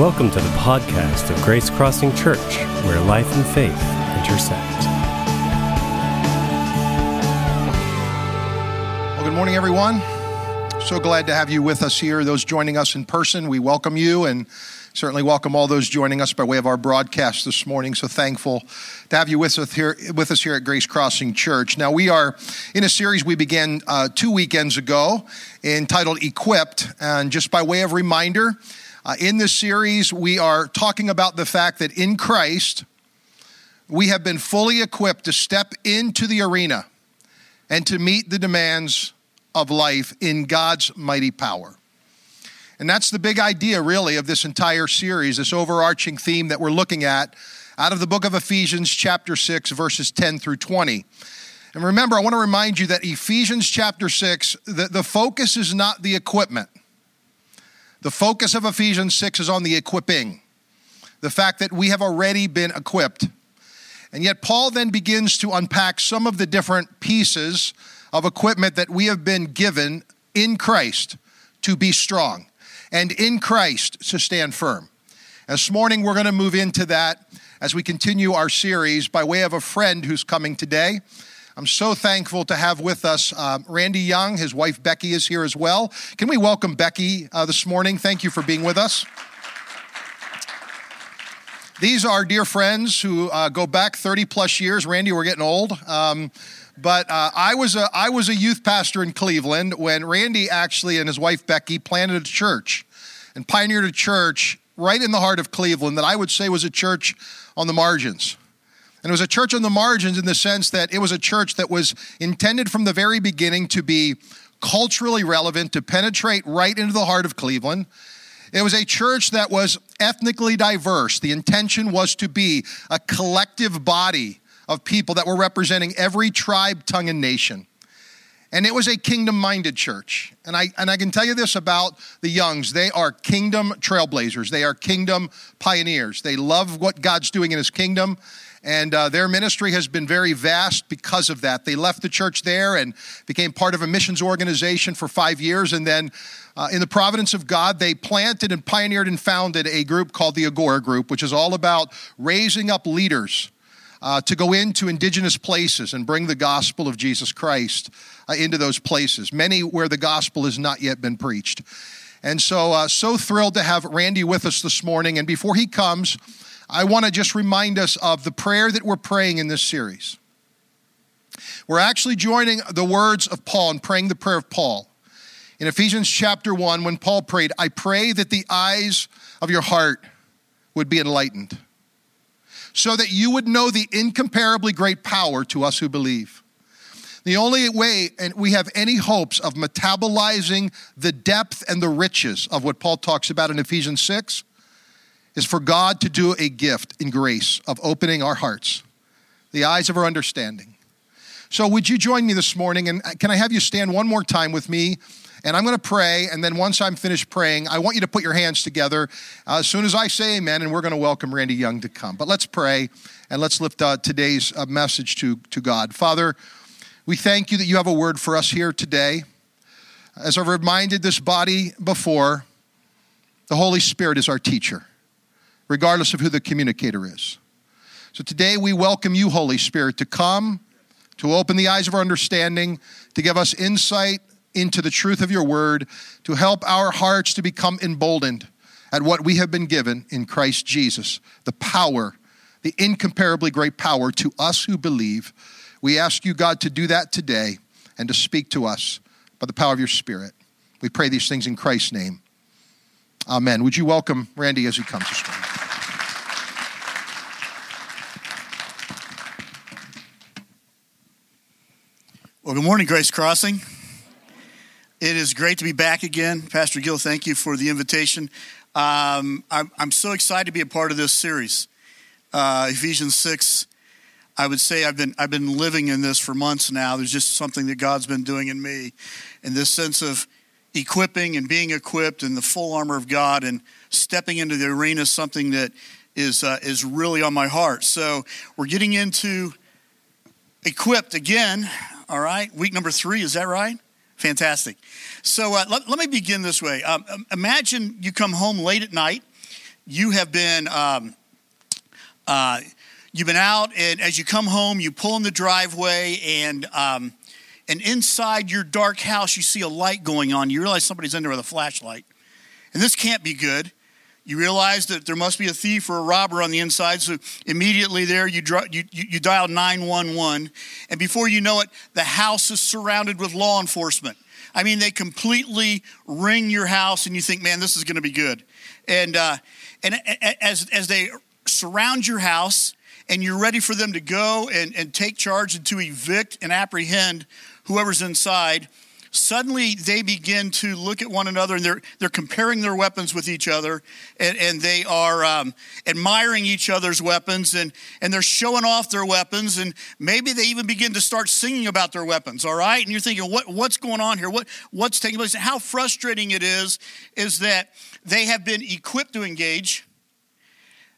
Welcome to the podcast of Grace Crossing Church, where life and faith intersect. Well, good morning, everyone. So glad to have you with us here. Those joining us in person, we welcome you and certainly welcome all those joining us by way of our broadcast this morning. So thankful to have you with us here, with us here at Grace Crossing Church. Now, we are in a series we began uh, two weekends ago entitled Equipped. And just by way of reminder, uh, in this series, we are talking about the fact that in Christ, we have been fully equipped to step into the arena and to meet the demands of life in God's mighty power. And that's the big idea, really, of this entire series, this overarching theme that we're looking at out of the book of Ephesians, chapter 6, verses 10 through 20. And remember, I want to remind you that Ephesians chapter 6, the, the focus is not the equipment. The focus of Ephesians 6 is on the equipping, the fact that we have already been equipped. And yet, Paul then begins to unpack some of the different pieces of equipment that we have been given in Christ to be strong and in Christ to stand firm. This morning, we're going to move into that as we continue our series by way of a friend who's coming today. I'm so thankful to have with us uh, Randy Young. His wife Becky is here as well. Can we welcome Becky uh, this morning? Thank you for being with us. These are dear friends who uh, go back 30 plus years. Randy, we're getting old. Um, but uh, I was a I was a youth pastor in Cleveland when Randy actually and his wife Becky planted a church and pioneered a church right in the heart of Cleveland that I would say was a church on the margins. And it was a church on the margins in the sense that it was a church that was intended from the very beginning to be culturally relevant, to penetrate right into the heart of Cleveland. It was a church that was ethnically diverse. The intention was to be a collective body of people that were representing every tribe, tongue, and nation. And it was a kingdom minded church. And I, and I can tell you this about the Youngs they are kingdom trailblazers, they are kingdom pioneers. They love what God's doing in his kingdom. And uh, their ministry has been very vast because of that. They left the church there and became part of a missions organization for five years. And then, uh, in the providence of God, they planted and pioneered and founded a group called the Agora Group, which is all about raising up leaders uh, to go into indigenous places and bring the gospel of Jesus Christ uh, into those places, many where the gospel has not yet been preached. And so, uh, so thrilled to have Randy with us this morning. And before he comes, I want to just remind us of the prayer that we're praying in this series. We're actually joining the words of Paul and praying the prayer of Paul. In Ephesians chapter 1, when Paul prayed, I pray that the eyes of your heart would be enlightened, so that you would know the incomparably great power to us who believe. The only way we have any hopes of metabolizing the depth and the riches of what Paul talks about in Ephesians 6 is for God to do a gift in grace of opening our hearts, the eyes of our understanding. So, would you join me this morning? And can I have you stand one more time with me? And I'm going to pray. And then once I'm finished praying, I want you to put your hands together uh, as soon as I say amen. And we're going to welcome Randy Young to come. But let's pray and let's lift uh, today's uh, message to, to God. Father, we thank you that you have a word for us here today. As I've reminded this body before, the Holy Spirit is our teacher regardless of who the communicator is. So today we welcome you, Holy Spirit, to come, to open the eyes of our understanding, to give us insight into the truth of your word, to help our hearts to become emboldened at what we have been given in Christ Jesus, the power, the incomparably great power to us who believe. We ask you, God, to do that today and to speak to us by the power of your Spirit. We pray these things in Christ's name. Amen. Would you welcome Randy as he comes this morning? Well, good morning, Grace Crossing. It is great to be back again. Pastor Gill, thank you for the invitation. Um, I'm, I'm, so excited to be a part of this series. Uh, Ephesians 6, I would say I've been, I've been living in this for months now. There's just something that God's been doing in me, in this sense of equipping and being equipped in the full armor of God and stepping into the arena, something that is, uh, is really on my heart. So we're getting into equipped again. All right, week number three, is that right? Fantastic. So uh, let, let, me begin this way. Um, um, imagine you come home late at night, you have been um, uh, you've been out, and as you come home, you pull in the driveway, and um, and inside your dark house, you see a light going on. You realize somebody's in there with a flashlight, and this can't be good. You realize that there must be a thief or a robber on the inside, so immediately there you, you, you dial 911, and before you know it, the house is surrounded with law enforcement. I mean, they completely ring your house, and you think, man, this is going to be good. And, uh, and as, as they surround your house, and you're ready for them to go and, and take charge and to evict and apprehend whoever's inside, suddenly they begin to look at one another and they're, they're comparing their weapons with each other and, and they are um, admiring each other's weapons and, and they're showing off their weapons and maybe they even begin to start singing about their weapons all right? And you're thinking what, what's going on here? What, what's taking place? And how frustrating it is is that they have been equipped to engage.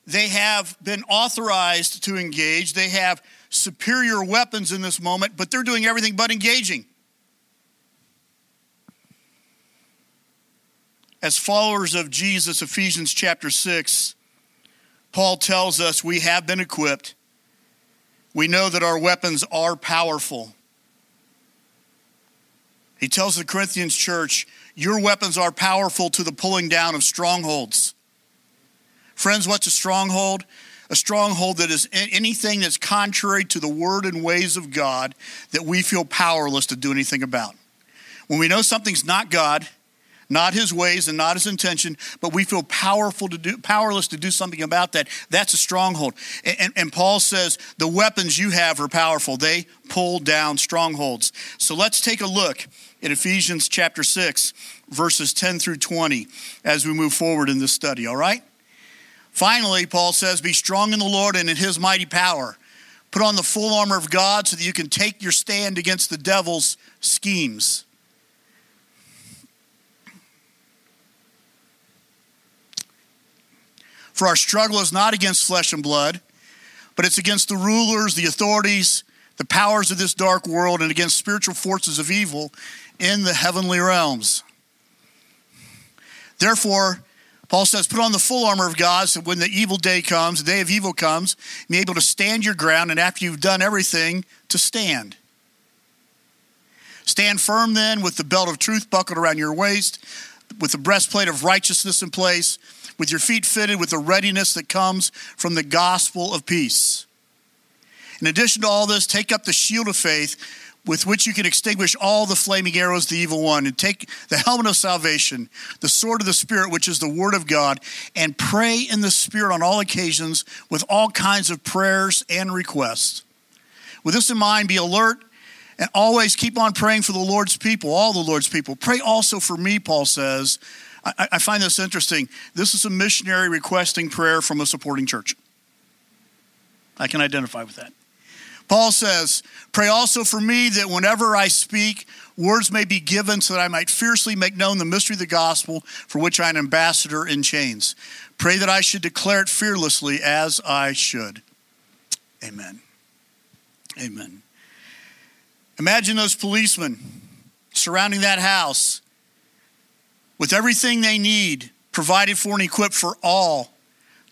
They have been authorized to engage. They have superior weapons in this moment but they're doing everything but engaging As followers of Jesus, Ephesians chapter 6, Paul tells us we have been equipped. We know that our weapons are powerful. He tells the Corinthians church, Your weapons are powerful to the pulling down of strongholds. Friends, what's a stronghold? A stronghold that is anything that's contrary to the word and ways of God that we feel powerless to do anything about. When we know something's not God, not his ways and not his intention, but we feel powerful to do, powerless to do something about that. That's a stronghold. And, and, and Paul says the weapons you have are powerful. They pull down strongholds. So let's take a look at Ephesians chapter 6, verses 10 through 20 as we move forward in this study, all right? Finally, Paul says, Be strong in the Lord and in his mighty power. Put on the full armor of God so that you can take your stand against the devil's schemes. For our struggle is not against flesh and blood, but it's against the rulers, the authorities, the powers of this dark world, and against spiritual forces of evil in the heavenly realms. Therefore, Paul says, put on the full armor of God so when the evil day comes, the day of evil comes, be able to stand your ground, and after you've done everything, to stand. Stand firm then with the belt of truth buckled around your waist, with the breastplate of righteousness in place with your feet fitted with the readiness that comes from the gospel of peace. In addition to all this, take up the shield of faith with which you can extinguish all the flaming arrows of the evil one, and take the helmet of salvation, the sword of the Spirit, which is the word of God, and pray in the Spirit on all occasions with all kinds of prayers and requests. With this in mind, be alert and always keep on praying for the Lord's people, all the Lord's people. Pray also for me, Paul says, I, I find this interesting. This is a missionary requesting prayer from a supporting church. I can identify with that. Paul says, Pray also for me that whenever I speak, words may be given so that I might fiercely make known the mystery of the gospel for which I am ambassador in chains. Pray that I should declare it fearlessly as I should. Amen. Amen. Imagine those policemen surrounding that house with everything they need provided for and equipped for all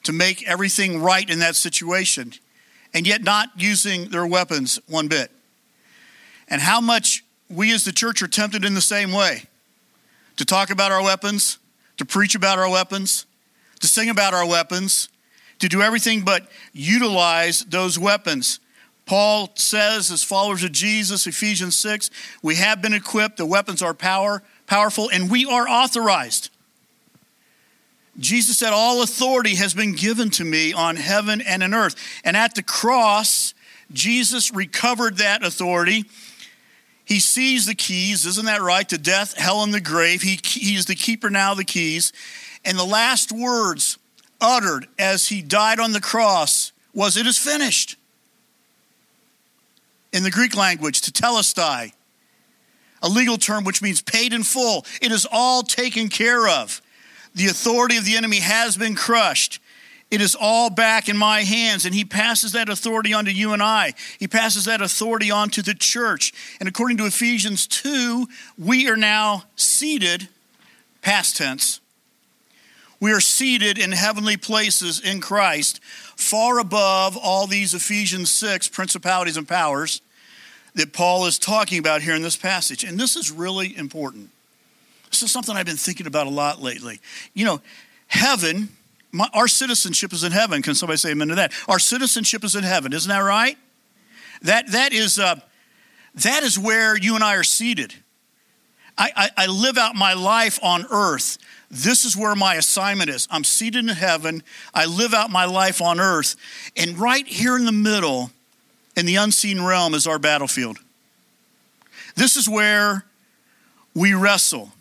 to make everything right in that situation, and yet not using their weapons one bit. And how much we as the church are tempted in the same way to talk about our weapons, to preach about our weapons, to sing about our weapons, to do everything but utilize those weapons. Paul says, as followers of Jesus, Ephesians 6, we have been equipped, the weapons are power, powerful, and we are authorized. Jesus said, All authority has been given to me on heaven and on earth. And at the cross, Jesus recovered that authority. He sees the keys, isn't that right? To death, hell, and the grave. He, he's the keeper now of the keys. And the last words uttered as he died on the cross was, It is finished. In the Greek language, tetelestai, a legal term which means paid in full. It is all taken care of. The authority of the enemy has been crushed. It is all back in my hands. And he passes that authority on to you and I. He passes that authority on to the church. And according to Ephesians 2, we are now seated, past tense, We are seated in heavenly places in Christ, far above all these Ephesians 6 principalities and powers that Paul is talking about here in this passage. And this is really important. This is something I've been thinking about a lot lately. You know, heaven, my, our citizenship is in heaven. Can somebody say amen to that? Our citizenship is in heaven. Isn't that right? That, that, is, uh, that is where you and I are seated. I, I, I live out my life on earth. This is where my assignment is. I'm seated in heaven. I live out my life on earth. And right here in the middle, in the unseen realm, is our battlefield. This is where we wrestle.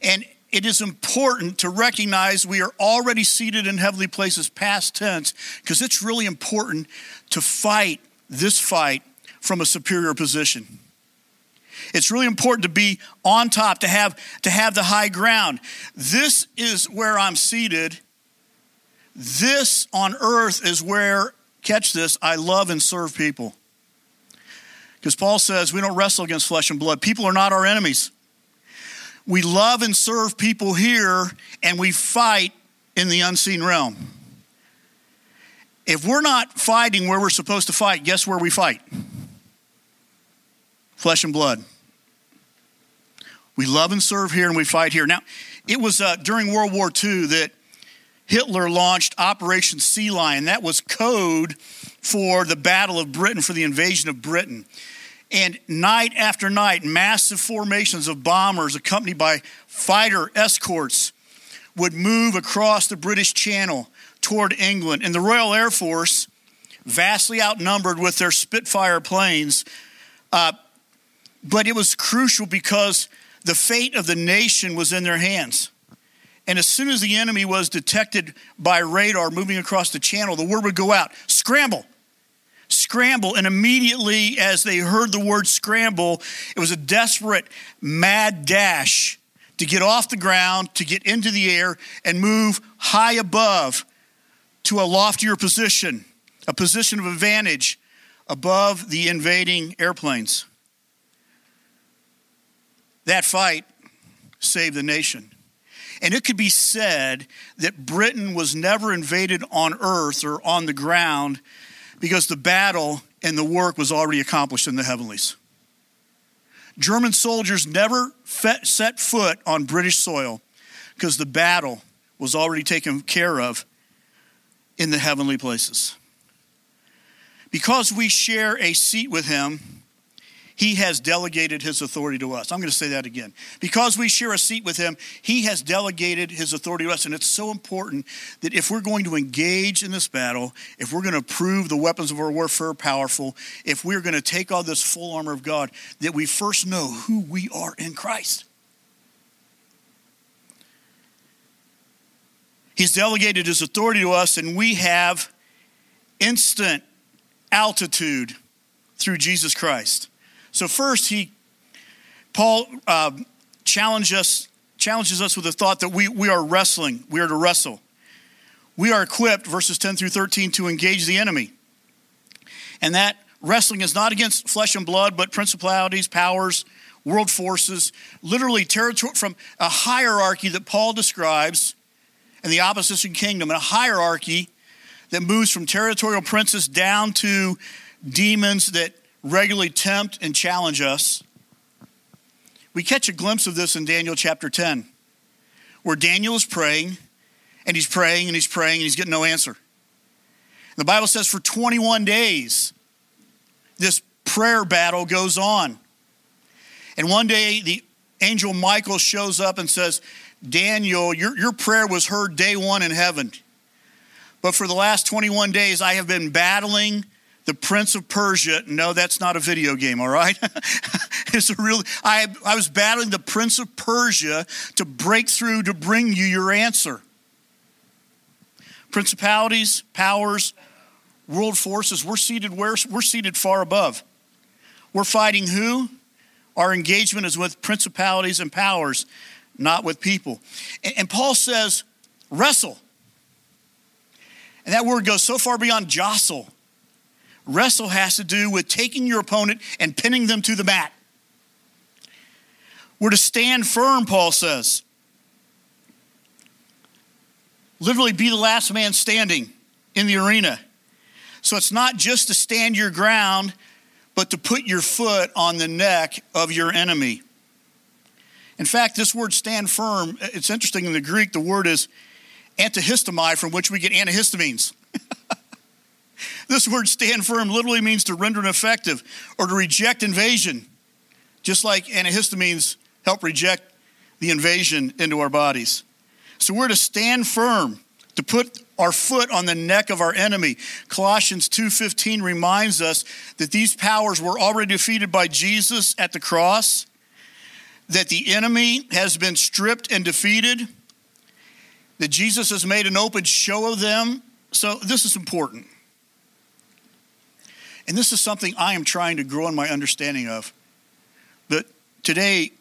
And it is important to recognize we are already seated in heavenly places, past tense, because it's really important to fight this fight from a superior position. It's really important to be on top, to have, to have the high ground. This is where I'm seated. This on earth is where, catch this, I love and serve people. Because Paul says we don't wrestle against flesh and blood. People are not our enemies. We love and serve people here, and we fight in the unseen realm. If we're not fighting where we're supposed to fight, guess where we fight? Flesh and blood. We love and serve here and we fight here. Now, it was uh, during World War II that Hitler launched Operation Sea Lion. That was code for the Battle of Britain, for the invasion of Britain. And night after night, massive formations of bombers accompanied by fighter escorts would move across the British Channel toward England. And the Royal Air Force, vastly outnumbered with their Spitfire planes, uh, but it was crucial because the fate of the nation was in their hands. And as soon as the enemy was detected by radar moving across the channel, the word would go out scramble, scramble. And immediately, as they heard the word scramble, it was a desperate, mad dash to get off the ground, to get into the air, and move high above to a loftier position, a position of advantage above the invading airplanes. That fight saved the nation. And it could be said that Britain was never invaded on earth or on the ground because the battle and the work was already accomplished in the heavenlies. German soldiers never set foot on British soil because the battle was already taken care of in the heavenly places. Because we share a seat with him, he has delegated his authority to us. I'm going to say that again. Because we share a seat with him, he has delegated his authority to us. And it's so important that if we're going to engage in this battle, if we're going to prove the weapons of our warfare powerful, if we're going to take on this full armor of God, that we first know who we are in Christ. He's delegated his authority to us, and we have instant altitude through Jesus Christ. So, first, he, Paul uh, challenge us, challenges us with the thought that we, we are wrestling, we are to wrestle. We are equipped, verses 10 through 13, to engage the enemy. And that wrestling is not against flesh and blood, but principalities, powers, world forces, literally territory from a hierarchy that Paul describes and the opposition kingdom, and a hierarchy that moves from territorial princes down to demons that regularly tempt and challenge us. We catch a glimpse of this in Daniel chapter 10, where Daniel is praying, and he's praying, and he's praying, and he's getting no answer. The Bible says for 21 days, this prayer battle goes on. And one day, the angel Michael shows up and says, Daniel, your, your prayer was heard day one in heaven. But for the last 21 days, I have been battling the Prince of Persia. No, that's not a video game, all right? it's a real, I, I was battling the Prince of Persia to break through to bring you your answer. Principalities, powers, world forces, we're seated where? We're seated far above. We're fighting who? Our engagement is with principalities and powers not with people. And, and Paul says, wrestle. And that word goes so far beyond jostle. Wrestle has to do with taking your opponent and pinning them to the mat. We're to stand firm, Paul says. literally be the last man standing in the arena. So it's not just to stand your ground, but to put your foot on the neck of your enemy. In fact, this word stand firm, it's interesting in the Greek, the word is antihistamine, from which we get antihistamines. This word stand firm literally means to render ineffective or to reject invasion, just like antihistamines help reject the invasion into our bodies. So we're to stand firm, to put our foot on the neck of our enemy. Colossians 2:15 reminds us that these powers were already defeated by Jesus at the cross, that the enemy has been stripped and defeated, that Jesus has made an open show of them. So this is important. And this is something I am trying to grow in my understanding of. That today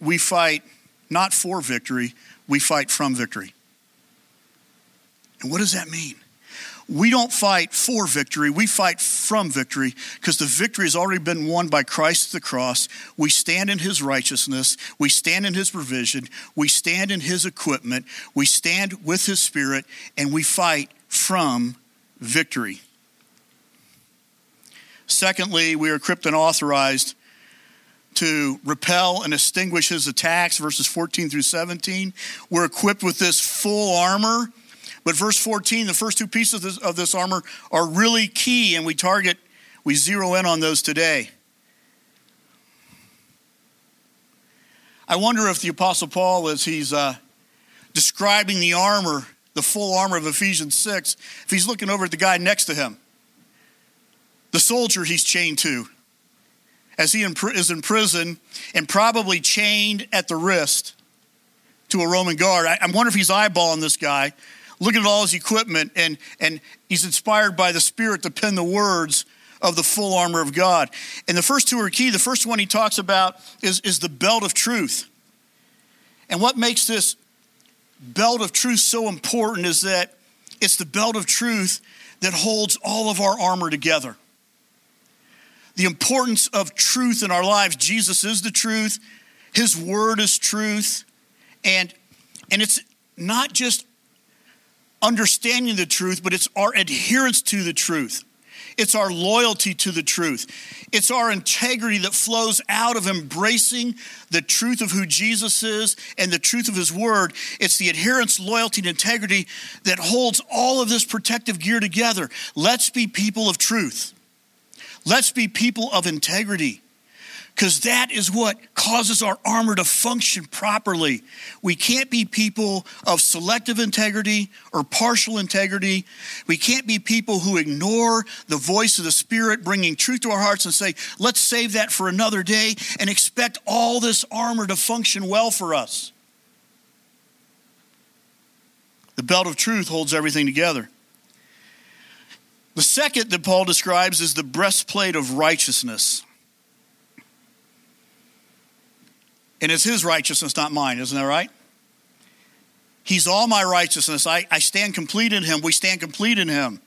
we fight not for victory, we fight from victory. And what does that mean? We don't fight for victory, we fight from victory because the victory has already been won by Christ the cross. We stand in his righteousness, we stand in his provision, we stand in his equipment, we stand with his spirit, and we fight from victory. Secondly, we are and authorized to repel and extinguish his attacks, verses 14 through 17. We're equipped with this full armor. But verse 14, the first two pieces of this, of this armor are really key, and we target, we zero in on those today. I wonder if the Apostle Paul, as he's uh, describing the armor, the full armor of Ephesians 6, if he's looking over at the guy next to him, the soldier he's chained to, as he is in prison and probably chained at the wrist to a Roman guard. I, wonder if he's eyeballing this guy, looking at all his equipment, and, and he's inspired by the Spirit to pen the words of the full armor of God. And the first two are key. The first one he talks about is, is the belt of truth. And what makes this belt of truth so important is that it's the belt of truth that holds all of our armor together the importance of truth in our lives. Jesus is the truth, His word is truth. And, and it's not just understanding the truth, but it's our adherence to the truth. It's our loyalty to the truth. It's our integrity that flows out of embracing the truth of who Jesus is and the truth of his word. It's the adherence, loyalty, and integrity that holds all of this protective gear together. Let's be people of truth. Let's be people of integrity because that is what causes our armor to function properly. We can't be people of selective integrity or partial integrity. We can't be people who ignore the voice of the Spirit bringing truth to our hearts and say, let's save that for another day and expect all this armor to function well for us. The belt of truth holds everything together. The second that Paul describes is the breastplate of righteousness. And it's his righteousness, not mine, isn't that right? He's all my righteousness. I, I stand complete in him. We stand complete in him.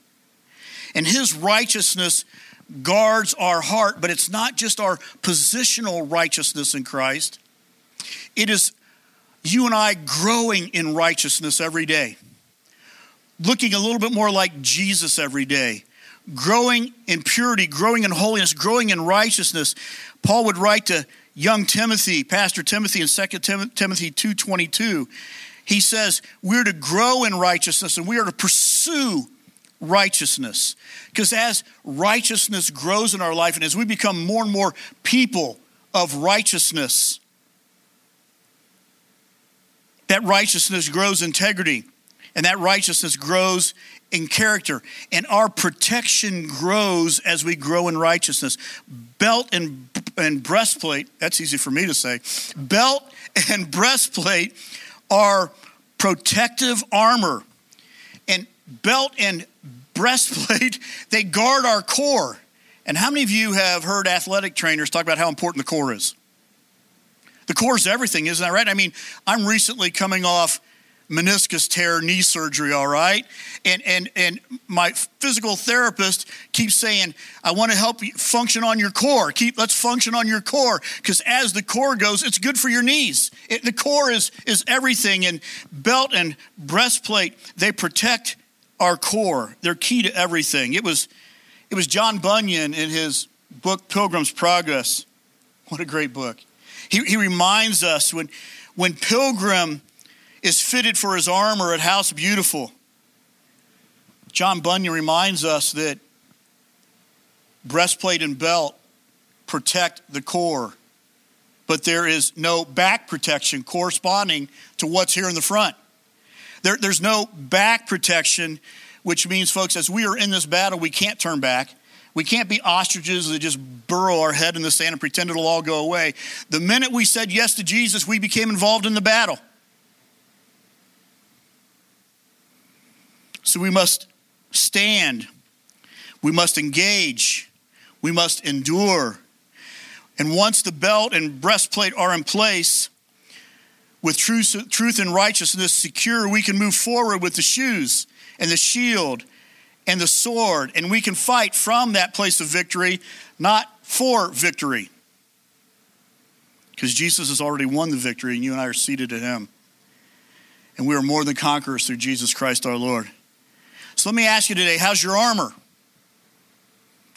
And his righteousness guards our heart, but it's not just our positional righteousness in Christ, it is you and I growing in righteousness every day looking a little bit more like Jesus every day, growing in purity, growing in holiness, growing in righteousness. Paul would write to young Timothy, Pastor Timothy in 2 Timothy 2:22. He says, "We're to grow in righteousness and we are to pursue righteousness." Because as righteousness grows in our life and as we become more and more people of righteousness, that righteousness grows integrity and that righteousness grows in character. And our protection grows as we grow in righteousness. Belt and, and breastplate, that's easy for me to say. Belt and breastplate are protective armor. And belt and breastplate, they guard our core. And how many of you have heard athletic trainers talk about how important the core is? The core is everything, isn't that right? I mean, I'm recently coming off meniscus tear knee surgery, all right? And, and, and my physical therapist keeps saying, I want to help you function on your core. Keep, let's function on your core. Because as the core goes, it's good for your knees. It, the core is, is everything. And belt and breastplate, they protect our core. They're key to everything. It was, it was John Bunyan in his book, Pilgrim's Progress. What a great book. He, he reminds us when, when Pilgrim is fitted for his armor at House Beautiful. John Bunyan reminds us that breastplate and belt protect the core, but there is no back protection corresponding to what's here in the front. There, there's no back protection, which means, folks, as we are in this battle, we can't turn back. We can't be ostriches that just burrow our head in the sand and pretend it'll all go away. The minute we said yes to Jesus, we became involved in the battle. So we must stand, we must engage, we must endure. And once the belt and breastplate are in place, with truth, truth and righteousness secure, we can move forward with the shoes and the shield and the sword, and we can fight from that place of victory, not for victory. Because Jesus has already won the victory, and you and I are seated in Him. And we are more than conquerors through Jesus Christ our Lord. So let me ask you today how's your armor?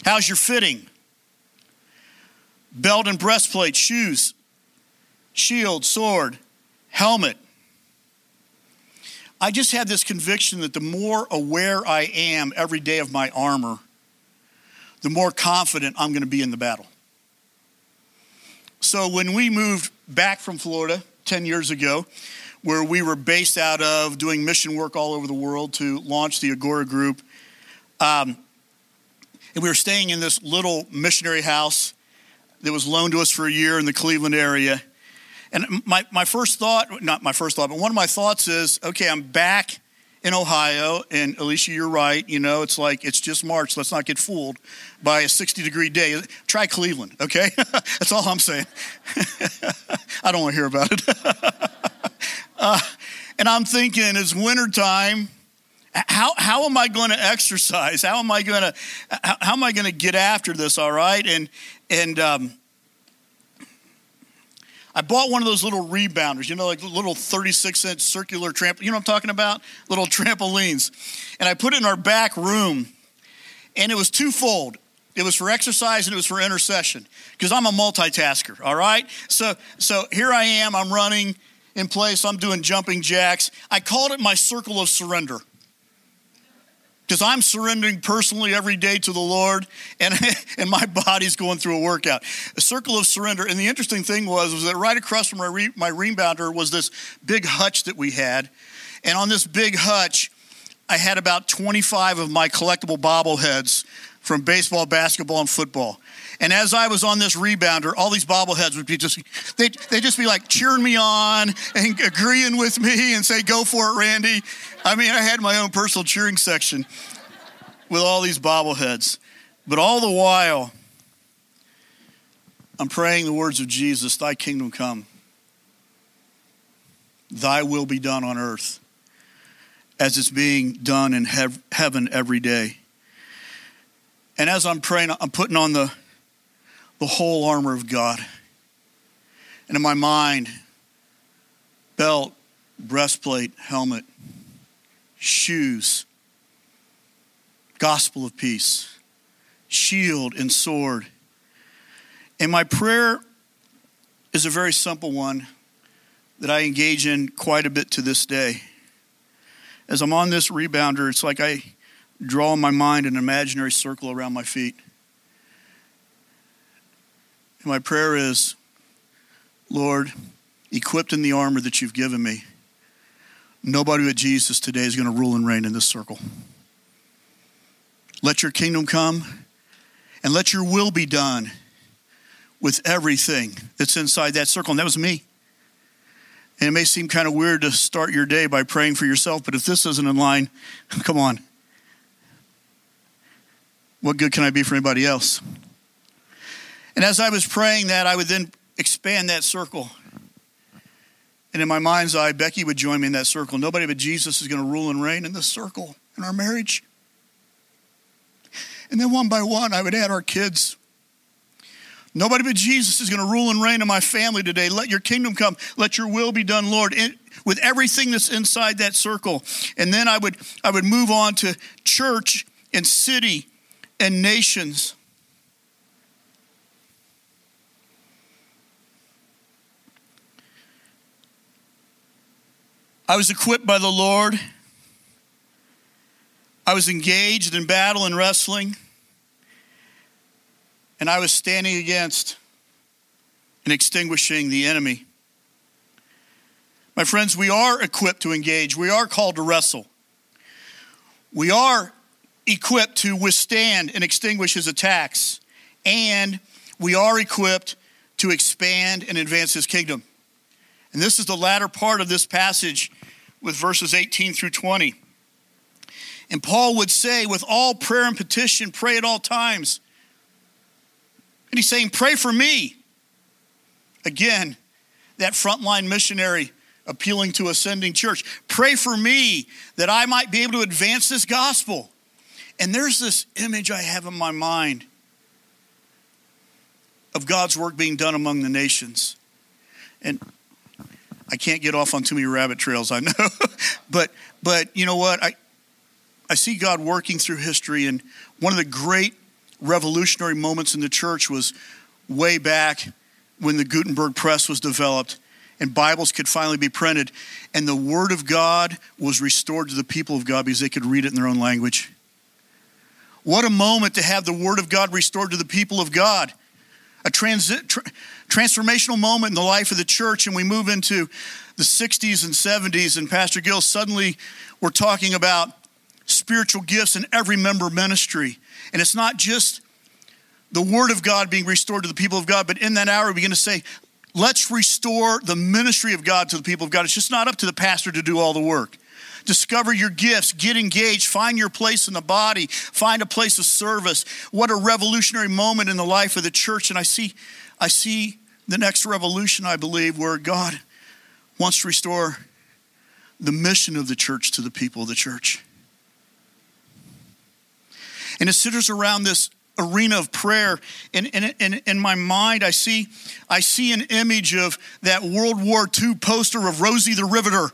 How's your fitting? Belt and breastplate, shoes, shield, sword, helmet. I just had this conviction that the more aware I am every day of my armor, the more confident I'm going to be in the battle. So when we moved back from Florida 10 years ago, where we were based out of doing mission work all over the world to launch the Agora Group. Um, and we were staying in this little missionary house that was loaned to us for a year in the Cleveland area. And my, my first thought, not my first thought, but one of my thoughts is okay, I'm back in Ohio. And Alicia, you're right. You know, it's like it's just March. Let's not get fooled by a 60 degree day. Try Cleveland, okay? That's all I'm saying. I don't want to hear about it. Uh, and I'm thinking, it's wintertime. How, how am I going to exercise? How am I going to how, how, am I going to get after this? All right, and and um, I bought one of those little rebounders, you know, like little 36 inch circular tramp. You know what I'm talking about? Little trampolines, and I put it in our back room, and it was twofold. It was for exercise and it was for intercession because I'm a multitasker. All right, so so here I am. I'm running in place. I'm doing jumping jacks. I called it my circle of surrender because I'm surrendering personally every day to the Lord, and, and my body's going through a workout. A circle of surrender. And the interesting thing was, was that right across from my, re, my rebounder was this big hutch that we had. And on this big hutch, I had about 25 of my collectible bobbleheads from baseball, basketball, and football. And as I was on this rebounder, all these bobbleheads would be just, they'd, they'd just be like cheering me on and agreeing with me and say, go for it, Randy. I mean, I had my own personal cheering section with all these bobbleheads. But all the while, I'm praying the words of Jesus, Thy kingdom come, Thy will be done on earth as it's being done in hev- heaven every day. And as I'm praying, I'm putting on the the whole armor of God. And in my mind, belt, breastplate, helmet, shoes, gospel of peace, shield, and sword. And my prayer is a very simple one that I engage in quite a bit to this day. As I'm on this rebounder, it's like I draw in my mind an imaginary circle around my feet. And my prayer is, Lord, equipped in the armor that you've given me, nobody but Jesus today is going to rule and reign in this circle. Let your kingdom come and let your will be done with everything that's inside that circle. And that was me. And it may seem kind of weird to start your day by praying for yourself, but if this isn't in line, come on. What good can I be for anybody else? And as I was praying that, I would then expand that circle. And in my mind's eye, Becky would join me in that circle. Nobody but Jesus is going to rule and reign in this circle in our marriage. And then one by one, I would add our kids. Nobody but Jesus is going to rule and reign in my family today. Let your kingdom come. Let your will be done, Lord, in, with everything that's inside that circle. And then I would, I would move on to church and city and nations. I was equipped by the Lord. I was engaged in battle and wrestling. And I was standing against and extinguishing the enemy. My friends, we are equipped to engage. We are called to wrestle. We are equipped to withstand and extinguish his attacks. And we are equipped to expand and advance his kingdom. And this is the latter part of this passage with verses 18 through 20. And Paul would say, with all prayer and petition, pray at all times. And he's saying, pray for me. Again, that frontline missionary appealing to ascending church. Pray for me that I might be able to advance this gospel. And there's this image I have in my mind of God's work being done among the nations. And I can't get off on too many rabbit trails, I know. but but you know what? I I see God working through history and one of the great revolutionary moments in the church was way back when the Gutenberg press was developed and Bibles could finally be printed and the word of God was restored to the people of God because they could read it in their own language. What a moment to have the word of God restored to the people of God a transi- tra- transformational moment in the life of the church, and we move into the 60s and 70s, and Pastor Gill suddenly we're talking about spiritual gifts in every member ministry. And it's not just the word of God being restored to the people of God, but in that hour we begin to say, let's restore the ministry of God to the people of God. It's just not up to the pastor to do all the work. Discover your gifts, get engaged, find your place in the body, find a place of service. What a revolutionary moment in the life of the church. And I see, I see the next revolution, I believe, where God wants to restore the mission of the church to the people of the church. And it centers around this arena of prayer. And in in in my mind, I see, I see an image of that World War II poster of Rosie the Riveter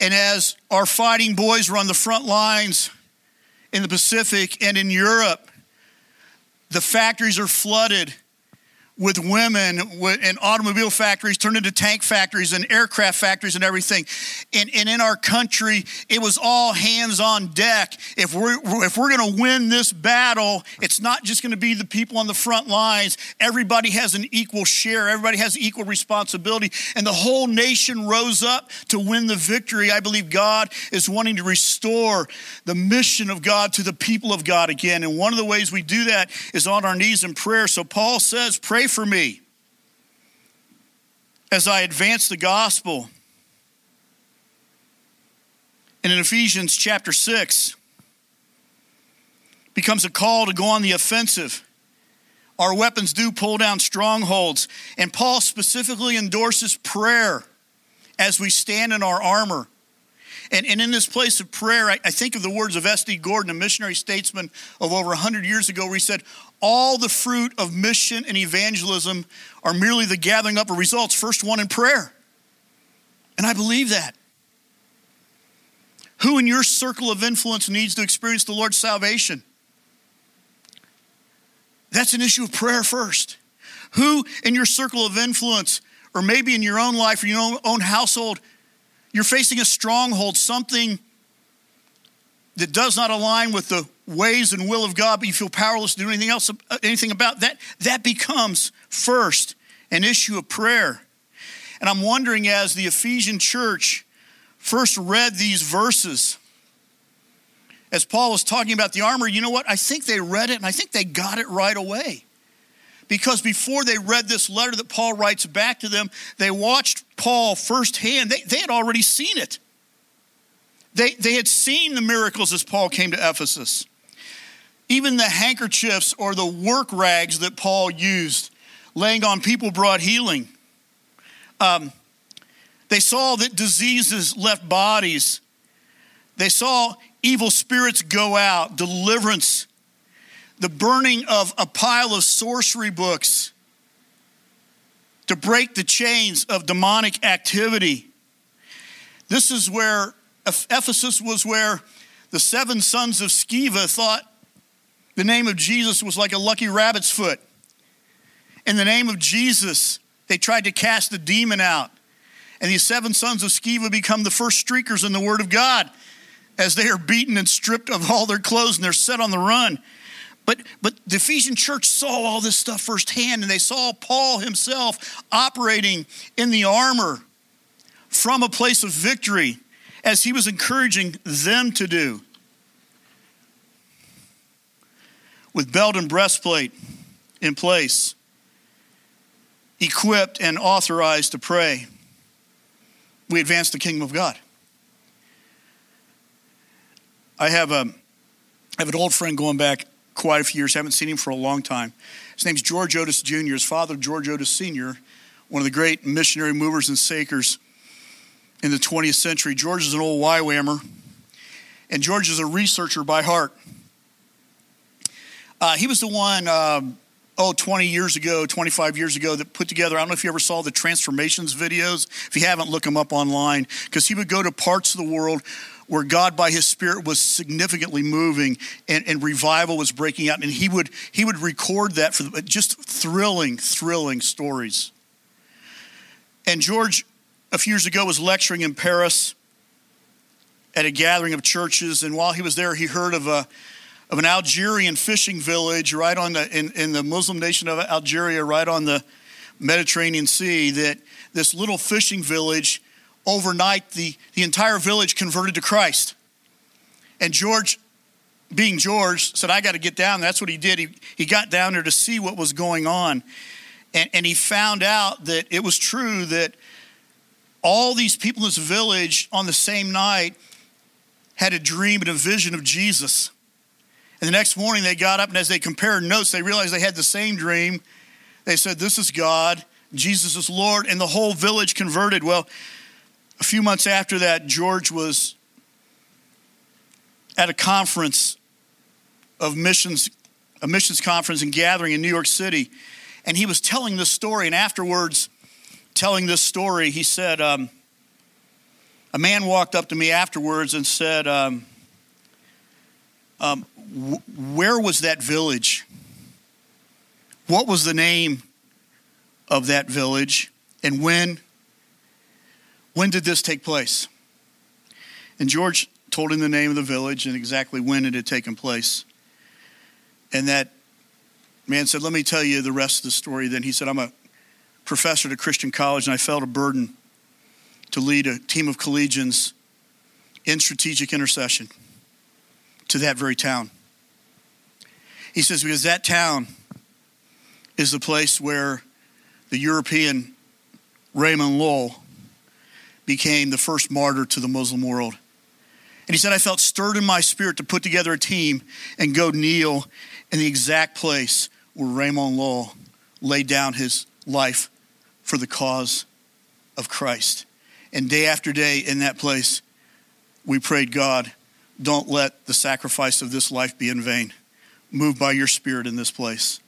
And as our fighting boys were on the front lines in the Pacific and in Europe, the factories are flooded with women and automobile factories turned into tank factories and aircraft factories and everything. And, and in our country, it was all hands on deck. If we're, if we're going to win this battle, it's not just going to be the people on the front lines. Everybody has an equal share, everybody has equal responsibility. And the whole nation rose up to win the victory. I believe God is wanting to restore the mission of God to the people of God again. And one of the ways we do that is on our knees in prayer. So Paul says, pray for me as I advance the gospel. And in Ephesians chapter 6, becomes a call to go on the offensive. Our weapons do pull down strongholds. And Paul specifically endorses prayer as we stand in our armor. And, and in this place of prayer, I, I think of the words of S.D. Gordon, a missionary statesman of over 100 years ago, where he said, All the fruit of mission and evangelism are merely the gathering up of results, first won in prayer. And I believe that. Who in your circle of influence needs to experience the Lord's salvation? That's an issue of prayer first. Who in your circle of influence, or maybe in your own life or your own household, you're facing a stronghold, something that does not align with the ways and will of God, but you feel powerless to do anything else, uh, anything about that, that becomes first an issue of prayer. And I'm wondering as the Ephesian church first read these verses, as Paul was talking about the armor, you know what? I think they read it and I think they got it right away because before they read this letter that Paul writes back to them, they watched Paul firsthand. They, they had already seen it. They, they had seen the miracles as Paul came to Ephesus. even the handkerchiefs or the work rags that Paul used, laying on people, brought healing. Um, they saw that diseases left bodies. They saw evil spirits go out, deliverance, the burning of a pile of sorcery books to break the chains of demonic activity. This is where Ephesus was where the seven sons of Sceva thought the name of Jesus was like a lucky rabbit's foot. In the name of Jesus, they tried to cast the demon out. And these seven sons of Sceva become the first streakers in the Word of God as they are beaten and stripped of all their clothes and they're set on the run. But, but the Ephesian church saw all this stuff firsthand, and they saw Paul himself operating in the armor from a place of victory as he was encouraging them to do. With belt and breastplate in place, equipped and authorized to pray, we advance the kingdom of God. I have, a, I have an old friend going back quite a few years, haven't seen him for a long time. His name's George Otis Jr., his father, George Otis Sr., one of the great missionary movers and sakers in the 20th century. George is an old YWAMer, and George is a researcher by heart. Uh, he was the one, uh, oh, 20 years ago, 25 years ago, that put together, I don't know if you ever saw the transformations videos. If you haven't, look them up online, because he would go to parts of the world where God by his spirit was significantly moving and, and, revival was breaking out and he would he would record that for just thrilling thrilling stories and george a few years ago was lecturing in Paris at a gathering of churches, and while he was there, he heard of a of an Algerian fishing village right on the in, in the Muslim nation of Algeria, right on the Mediterranean Sea. That this little fishing village, overnight, the the entire village converted to Christ. And George, being George, said, "I got to get down." That's what he did. He he got down there to see what was going on, and and he found out that it was true that all these people in this village on the same night had a dream and a vision of Jesus. And the next morning they got up, and as they compared notes, they realized they had the same dream. They said, This is God, Jesus is Lord, and the whole village converted. Well, a few months after that, George was at a conference of missions, a missions conference and gathering in New York City, and he was telling this story, and afterwards, telling this story, he said, um, a man walked up to me afterwards and said, um, um, Where was that village? What was the name of that village? And when? When did this take place? And George told him the name of the village and exactly when it had taken place. And that man said, Let me tell you the rest of the story. Then he said, I'm a professor at a Christian college, and I felt a burden to lead a team of collegians in strategic intercession to that very town. He says, because that town is the place where the European Raymond Lull became the first martyr to the Muslim world. And he said, I felt stirred in my spirit to put together a team and go kneel in the exact place where Raymond Lull laid down his life for the cause of Christ. And day after day in that place, we prayed, God, don't let the sacrifice of this life be in vain. Move by your spirit in this place.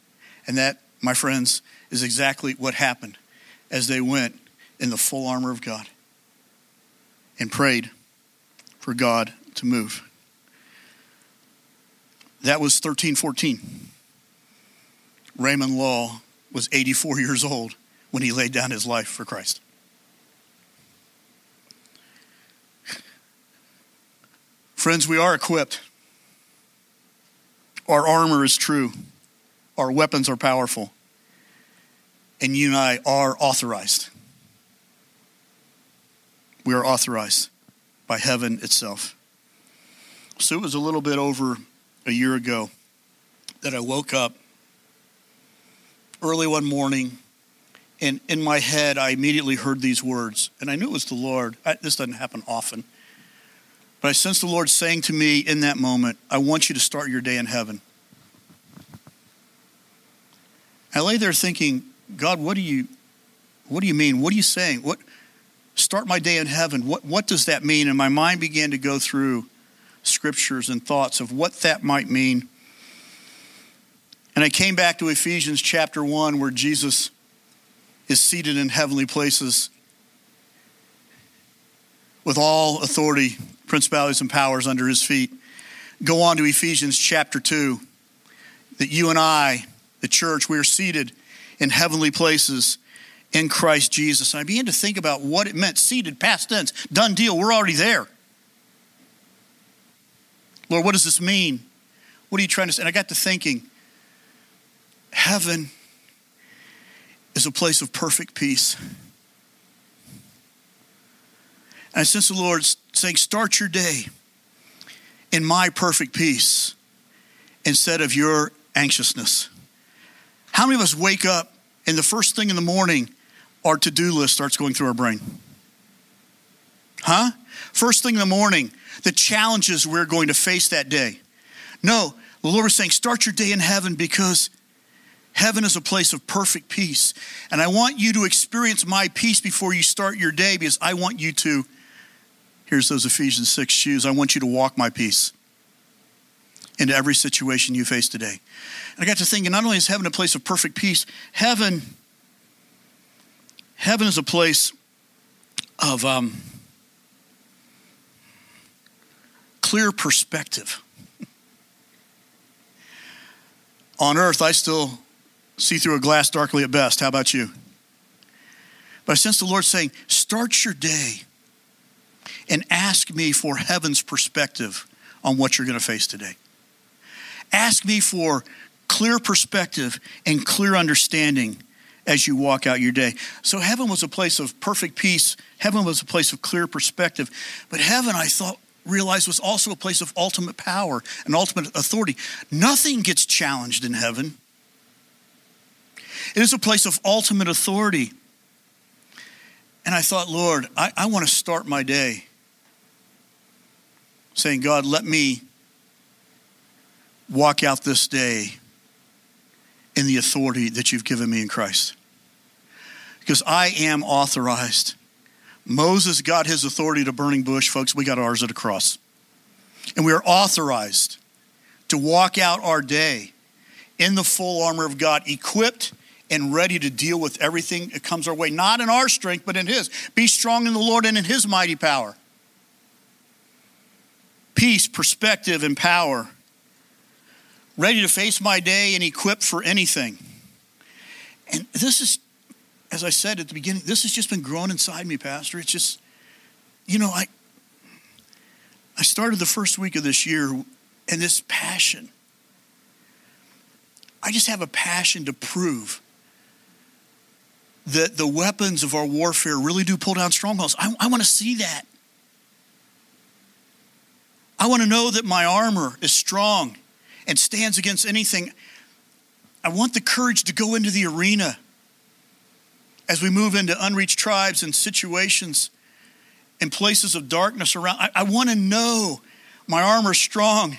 And that, my friends, is exactly what happened as they went in the full armor of God and prayed for God to move. That was 1314. Raymond Lull was 84 years old when he laid down his life for Christ. Friends, we are equipped. Our armor is true. Our weapons are powerful. And you and I are authorized. We are authorized by heaven itself. So it was a little bit over a year ago that I woke up early one morning and in my head, I immediately heard these words, and I knew it was the Lord. I, this doesn't happen often. But I sensed the Lord saying to me in that moment, I want you to start your day in heaven. I lay there thinking, God, what do you what do you mean? What are you saying? What start my day in heaven? What what does that mean? And my mind began to go through scriptures and thoughts of what that might mean. And I came back to Ephesians chapter 1 where Jesus is seated in heavenly places with all authority, principalities, and powers under his feet. Go on to Ephesians chapter 2 that you and I, the church, we are seated in heavenly places in Christ Jesus. And I began to think about what it meant seated, past tense, done deal, we're already there. Lord, what does this mean? What are you trying to say? And I got to thinking heaven is a place of perfect peace. And I sense the Lord saying, start your day in my perfect peace instead of your anxiousness. How many of us wake up and the first thing in the morning, our to do list starts going through our brain? Huh? First thing in the morning, the challenges we're going to face that day. No, the Lord is saying, start your day in heaven because Heaven is a place of perfect peace. And I want you to experience my peace before you start your day because I want you to, here's those Ephesians 6 shoes, I want you to walk my peace into every situation you face today. And I got to thinking, not only is heaven a place of perfect peace, heaven, heaven is a place of um, clear perspective. On earth, I still see through a glass darkly at best. How about you? But I sense the Lord saying, start your day and ask me for heaven's perspective on what you're going to face today. Ask me for clear perspective and clear understanding as you walk out your day. So heaven was a place of perfect peace. Heaven was a place of clear perspective. But heaven, I thought, realized was also a place of ultimate power and ultimate authority. Nothing gets challenged in heaven. It is a place of ultimate authority. And I thought, Lord, I, I want to start my day saying, God, let me walk out this day in the authority that you've given me in Christ. Because I am authorized. Moses got his authority to burning bush, folks. We got ours at a cross. And we are authorized to walk out our day in the full armor of God, equipped and ready to deal with everything that comes our way, not in our strength, but in His. Be strong in the Lord and in His mighty power. Peace, perspective, and power. Ready to face my day and equipped for anything. And this is, as I said at the beginning, this has just been growing inside me, Pastor. It's just, you know, I, I started the first week of this year and this passion. I just have a passion to prove that the weapons of our warfare really do pull down strongholds. I, I want to see that. I want to know that my armor is strong and stands against anything. I want the courage to go into the arena as we move into unreached tribes and situations and places of darkness around. I, I want to know my armor is strong,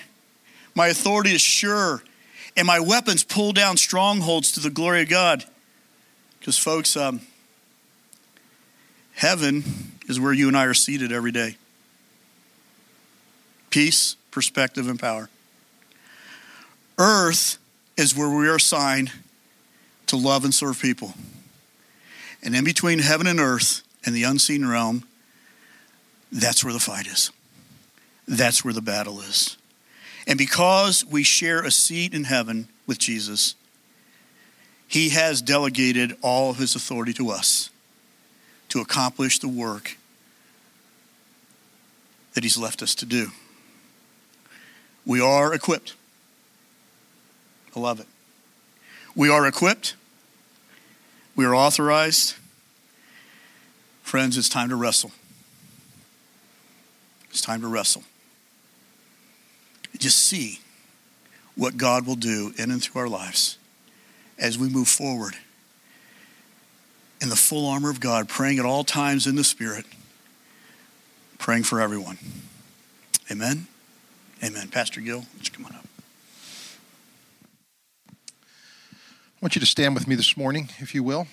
my authority is sure, and my weapons pull down strongholds to the glory of God. Because, folks, um, heaven is where you and I are seated every day peace, perspective, and power. Earth is where we are assigned to love and serve people. And in between heaven and earth and the unseen realm, that's where the fight is. That's where the battle is. And because we share a seat in heaven with Jesus, he has delegated all of His authority to us to accomplish the work that He's left us to do. We are equipped. I love it. We are equipped. We are authorized. Friends, it's time to wrestle. It's time to wrestle. Just see what God will do in and through our lives as we move forward in the full armor of God, praying at all times in the Spirit, praying for everyone. Amen. Amen. Pastor Gill, come on up? I want you to stand with me this morning, if you will.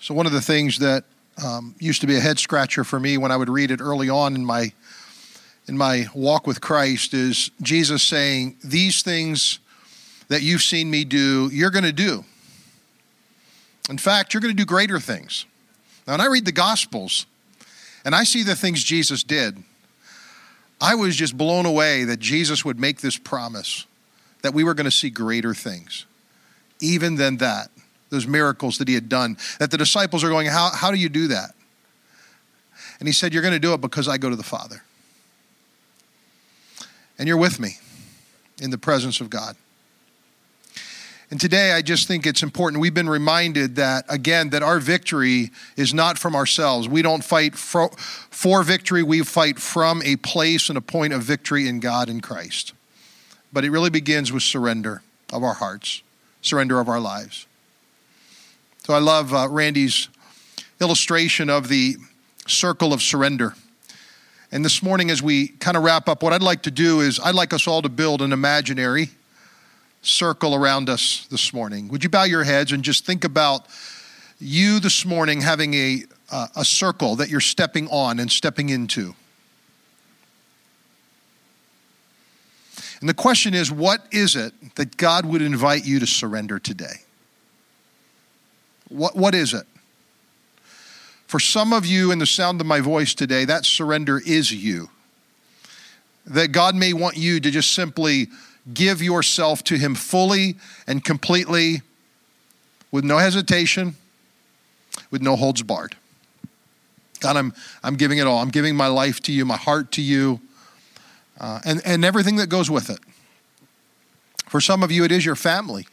So, one of the things that um, used to be a head scratcher for me when I would read it early on in my in my walk with Christ is Jesus saying, "These things that you've seen me do, you're going to do. In fact, you're going to do greater things." Now, when I read the Gospels and I see the things Jesus did, I was just blown away that Jesus would make this promise that we were going to see greater things, even than that, those miracles that he had done. That the disciples are going, How, how do you do that? And he said, You're going to do it because I go to the Father. And you're with me in the presence of God. And today, I just think it's important. We've been reminded that, again, that our victory is not from ourselves. We don't fight for, for, victory, we fight from a place and a point of victory in God and Christ. But it really begins with surrender of our hearts, surrender of our lives. So I love uh, Randy's illustration of the circle of surrender. And this morning, as we kind of wrap up, what I'd like to do is I'd like us all to build an imaginary circle around us this morning. Would you bow your heads and just think about you this morning having a, uh, a circle that you're stepping on and stepping into? And the question is, what is it that God would invite you to surrender today? What, what is it? For some of you, in the sound of my voice today, that surrender is you. That God may want you to just simply give yourself to Him fully and completely, with no hesitation, with no holds barred. God, I'm, I'm giving it all. I'm giving my life to you, my heart to you uh, and, and everything that goes with it. For some of you, it is your family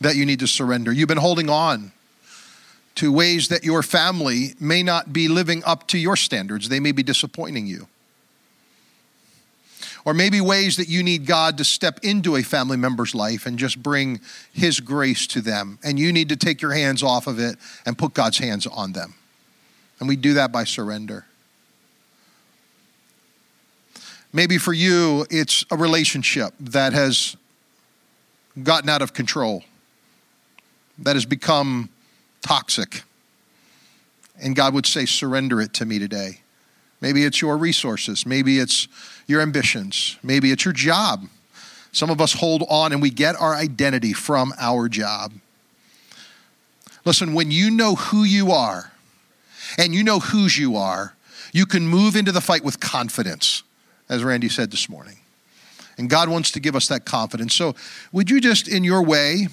that you need to surrender. You've been holding on to ways that your family may not be living up to your standards, they may be disappointing you. Or maybe ways that you need God to step into a family member's life and just bring His grace to them. And you need to take your hands off of it and put God's hands on them. And we do that by surrender. Maybe for you, it's a relationship that has gotten out of control, that has become toxic. And God would say, surrender it to me today. Maybe it's your resources. Maybe it's your ambitions. Maybe it's your job. Some of us hold on and we get our identity from our job. Listen, when you know who you are and you know whose you are, you can move into the fight with confidence as Randy said this morning. And God wants to give us that confidence. So, would you just, in your way,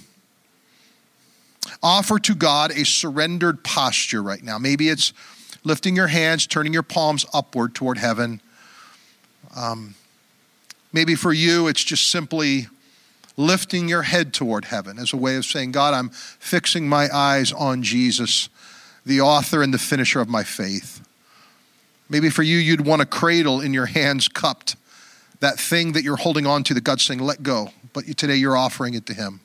offer to God a surrendered posture right now? Maybe it's lifting your hands, turning your palms upward toward heaven. Um, maybe for you, it's just simply lifting your head toward heaven as a way of saying, God, I'm fixing my eyes on Jesus, the author and the finisher of my faith. Maybe for you, you'd want a cradle in your hands cupped, that thing that you're holding on to that God's saying, let go. But today you're offering it to Him.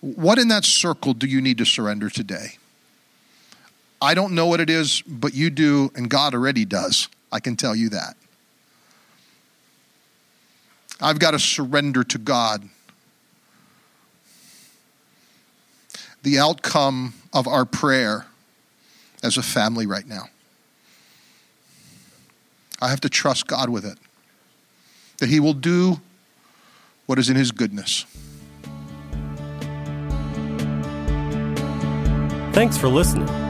What in that circle do you need to surrender today? I don't know what it is, but you do, and God already does. I can tell you that. I've got to surrender to God. The outcome of our prayer as a family right now. I have to trust God with it. That He will do what is in His goodness. Thanks for listening.